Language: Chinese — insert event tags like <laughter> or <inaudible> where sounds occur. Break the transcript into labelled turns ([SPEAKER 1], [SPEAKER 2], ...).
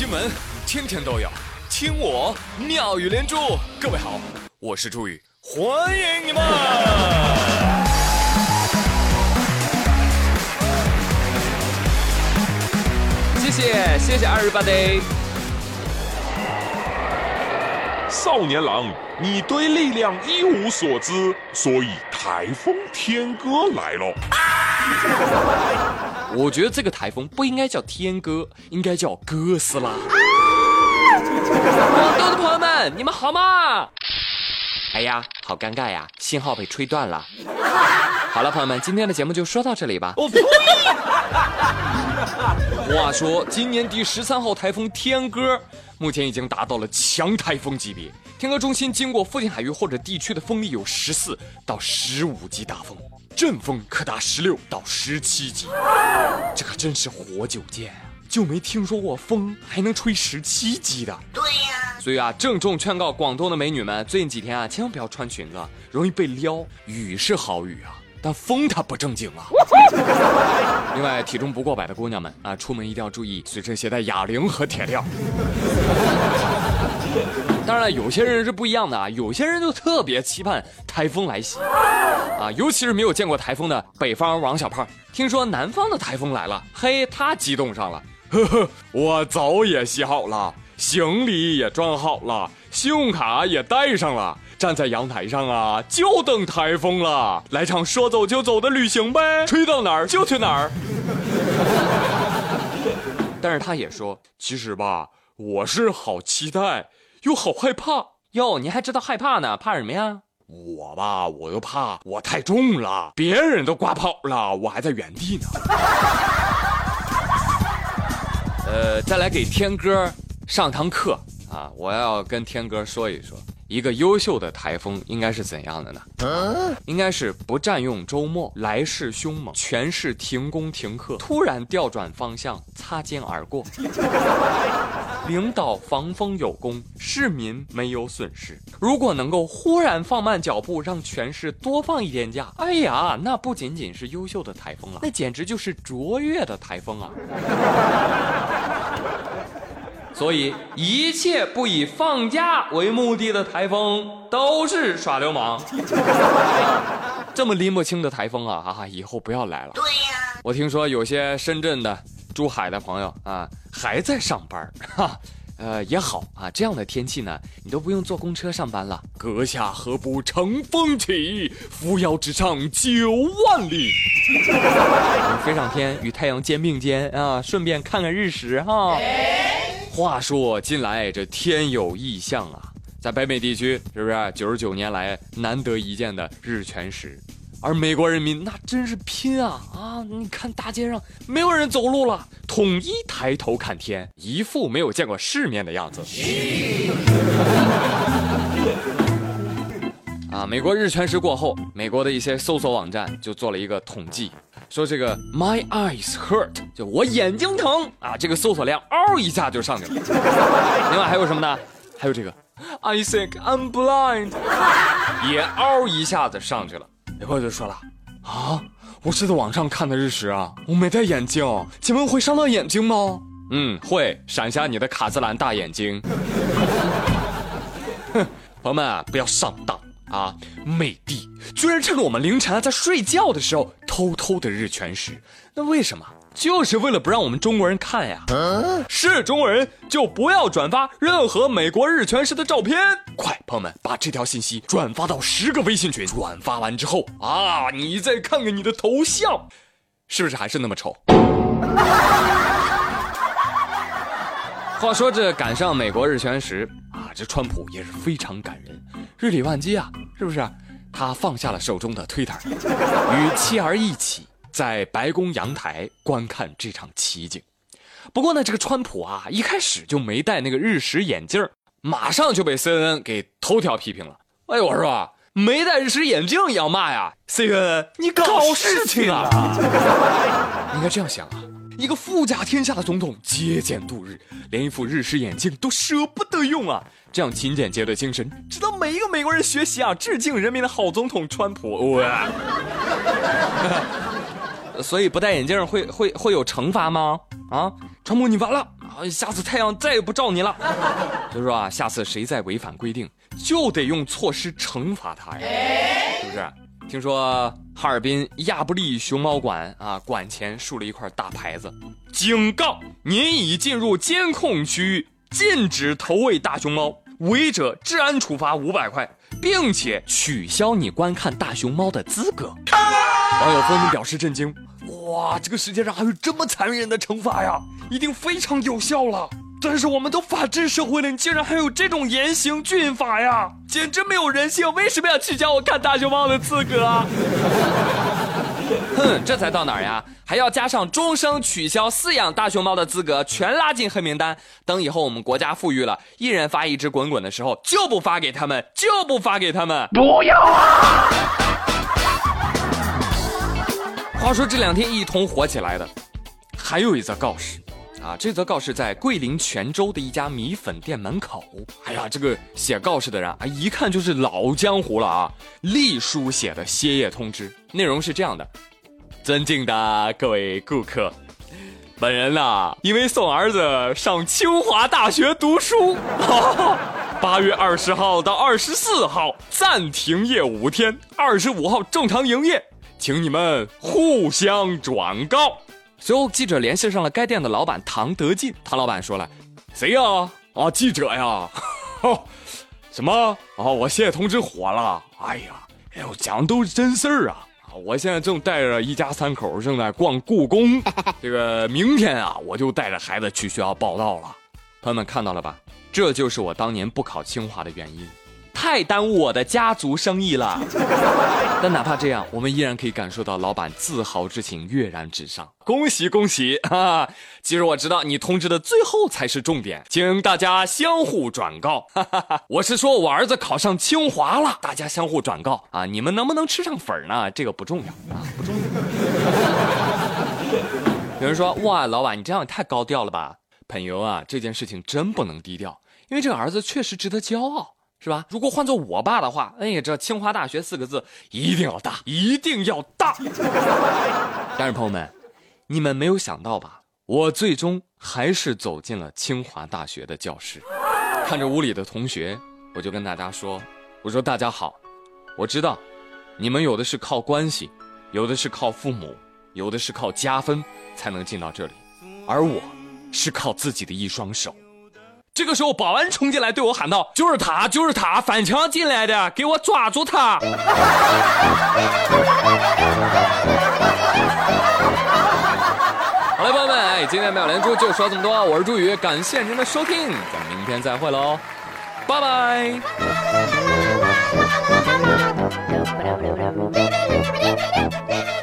[SPEAKER 1] 新闻天天都有，听我妙语连珠。各位好，我是朱宇，欢迎你们！谢谢谢谢 everybody。
[SPEAKER 2] 少年郎，你对力量一无所知，所以台风天哥来了。
[SPEAKER 1] 我觉得这个台风不应该叫天哥，应该叫哥斯拉。广东的朋友们，你们好吗？哎呀，好尴尬呀，信号被吹断了。好了，朋友们，今天的节目就说到这里吧。我呸！话说，今年第十三号台风天哥，目前已经达到了强台风级别。天哥中心经过附近海域或者地区的风力有十四到十五级大风。阵风可达十六到十七级，这可真是活久见啊！就没听说过风还能吹十七级的。对呀，所以啊，郑重劝告广东的美女们，最近几天啊，千万不要穿裙子，容易被撩。雨是好雨啊，但风它不正经啊。<laughs> 另外，体重不过百的姑娘们啊，出门一定要注意随身携带哑铃和铁镣。<laughs> 当然了，有些人是不一样的啊，有些人就特别期盼台风来袭，啊，尤其是没有见过台风的北方王小胖，听说南方的台风来了，嘿，他激动上了，呵呵，我澡也洗好了，行李也装好了，信用卡也带上了，站在阳台上啊，就等台风了，来场说走就走的旅行呗，吹到哪儿就去哪儿。<laughs> 但是他也说，其实吧，我是好期待。又好害怕哟，你还知道害怕呢？怕什么呀？我吧，我又怕我太重了，别人都刮跑了，我还在原地呢。呃，再来给天哥上堂课啊！我要跟天哥说一说。一个优秀的台风应该是怎样的呢？应该是不占用周末，来势凶猛，全市停工停课，突然调转方向，擦肩而过。<laughs> 领导防风有功，市民没有损失。如果能够忽然放慢脚步，让全市多放一天假，哎呀，那不仅仅是优秀的台风了，那简直就是卓越的台风啊！所以，一切不以放假为目的的台风都是耍流氓。<laughs> 这么拎不清的台风啊啊，以后不要来了。对呀，我听说有些深圳的、珠海的朋友啊还在上班哈，呃也好啊，这样的天气呢，你都不用坐公车上班了。阁下何不乘风起，扶摇直上九万里，飞上天与太阳肩并肩啊，顺便看看日食哈。话说，近来这天有异象啊，在北美地区，是不是九十九年来难得一见的日全食？而美国人民那真是拼啊啊！你看大街上没有人走路了，统一抬头看天，一副没有见过世面的样子。<laughs> 啊，美国日全食过后，美国的一些搜索网站就做了一个统计。说这个 my eyes hurt，就我眼睛疼啊，这个搜索量嗷一下就上去了。<laughs> 另外还有什么呢？还有这个 I think I'm blind，也嗷一下子上去了。有朋友就说了啊，我是在网上看的日食啊，我没戴眼镜，请问会伤到眼睛吗？嗯，会闪瞎你的卡姿兰大眼睛。<laughs> 哼，朋友们啊，不要上当。啊！美帝居然趁着我们凌晨在睡觉的时候偷偷的日全食，那为什么？就是为了不让我们中国人看呀！是中国人就不要转发任何美国日全食的照片。快，朋友们，把这条信息转发到十个微信群。转发完之后啊，你再看看你的头像，是不是还是那么丑？<laughs> 话说这赶上美国日全食啊，这川普也是非常感人，日理万机啊，是不是？他放下了手中的推特，与妻儿一起在白宫阳台观看这场奇景。不过呢，这个川普啊，一开始就没戴那个日食眼镜，马上就被 CNN 给头条批评了。哎呦，我说没戴日食眼镜也要骂呀？CNN，你搞事情啊？<laughs> 应该这样想啊。一个富甲天下的总统节俭度日，连一副日式眼镜都舍不得用啊！这样勤俭节约的精神，值得每一个美国人学习啊！致敬人民的好总统川普。<laughs> 所以不戴眼镜会会会有惩罚吗？啊，川普你完了啊，下次太阳再也不照你了。就说啊，下次谁再违反规定，就得用措施惩罚他呀，是不是？听说哈尔滨亚布力熊猫馆啊，馆前竖了一块大牌子，警告：您已进入监控区域，禁止投喂大熊猫，违者治安处罚五百块，并且取消你观看大熊猫的资格。网友纷纷表示震惊：哇，这个世界上还有这么残忍的惩罚呀！一定非常有效了。但是我们都法治社会了，你竟然还有这种严刑峻法呀！简直没有人性！为什么要取消我看大熊猫的资格？哼，这才到哪儿呀？还要加上终生取消饲养大熊猫的资格，全拉进黑名单。等以后我们国家富裕了，一人发一只滚滚的时候，就不发给他们，就不发给他们。不要啊！话说这两天一同火起来的，还有一则告示。啊，这则告示在桂林泉州的一家米粉店门口。哎呀，这个写告示的人啊，一看就是老江湖了啊！隶书写的歇业通知，内容是这样的：尊敬的各位顾客，本人呐，因为送儿子上清华大学读书，<laughs> 八月二十号到二十四号暂停业五天，二十五号正常营业，请你们互相转告。随后，记者联系上了该店的老板唐德进。唐老板说了：“谁呀？啊，记者呀？<laughs> 什么？啊，我现在通知火了。哎呀，哎呦，讲的都是真事儿啊！我现在正带着一家三口正在逛故宫。<laughs> 这个明天啊，我就带着孩子去学校报道了。朋友们看到了吧？这就是我当年不考清华的原因。”太耽误我的家族生意了，<laughs> 但哪怕这样，我们依然可以感受到老板自豪之情跃然纸上。恭喜恭喜 <laughs> 啊！其实我知道你通知的最后才是重点，请大家相互转告。<laughs> 哈哈哈我是说我儿子考上清华了，大家相互转告啊！你们能不能吃上粉呢？这个不重要啊，不重要。有人说哇，老板你这样也太高调了吧？朋友啊，这件事情真不能低调，因为这个儿子确实值得骄傲。是吧？如果换做我爸的话，哎呀，这清华大学四个字一定要大，一定要大。<laughs> 但是朋友们，你们没有想到吧？我最终还是走进了清华大学的教室，看着屋里的同学，我就跟大家说：“我说大家好，我知道，你们有的是靠关系，有的是靠父母，有的是靠加分才能进到这里，而我，是靠自己的一双手。”这个时候，保安冲进来对我喊道：“就是他，就是他，翻墙进来的，给我抓住他！” <laughs> 好了，朋友们，哎，今天妙连珠就说这么多，我是朱宇，感谢您的收听，咱们明天再会喽，拜拜。<laughs>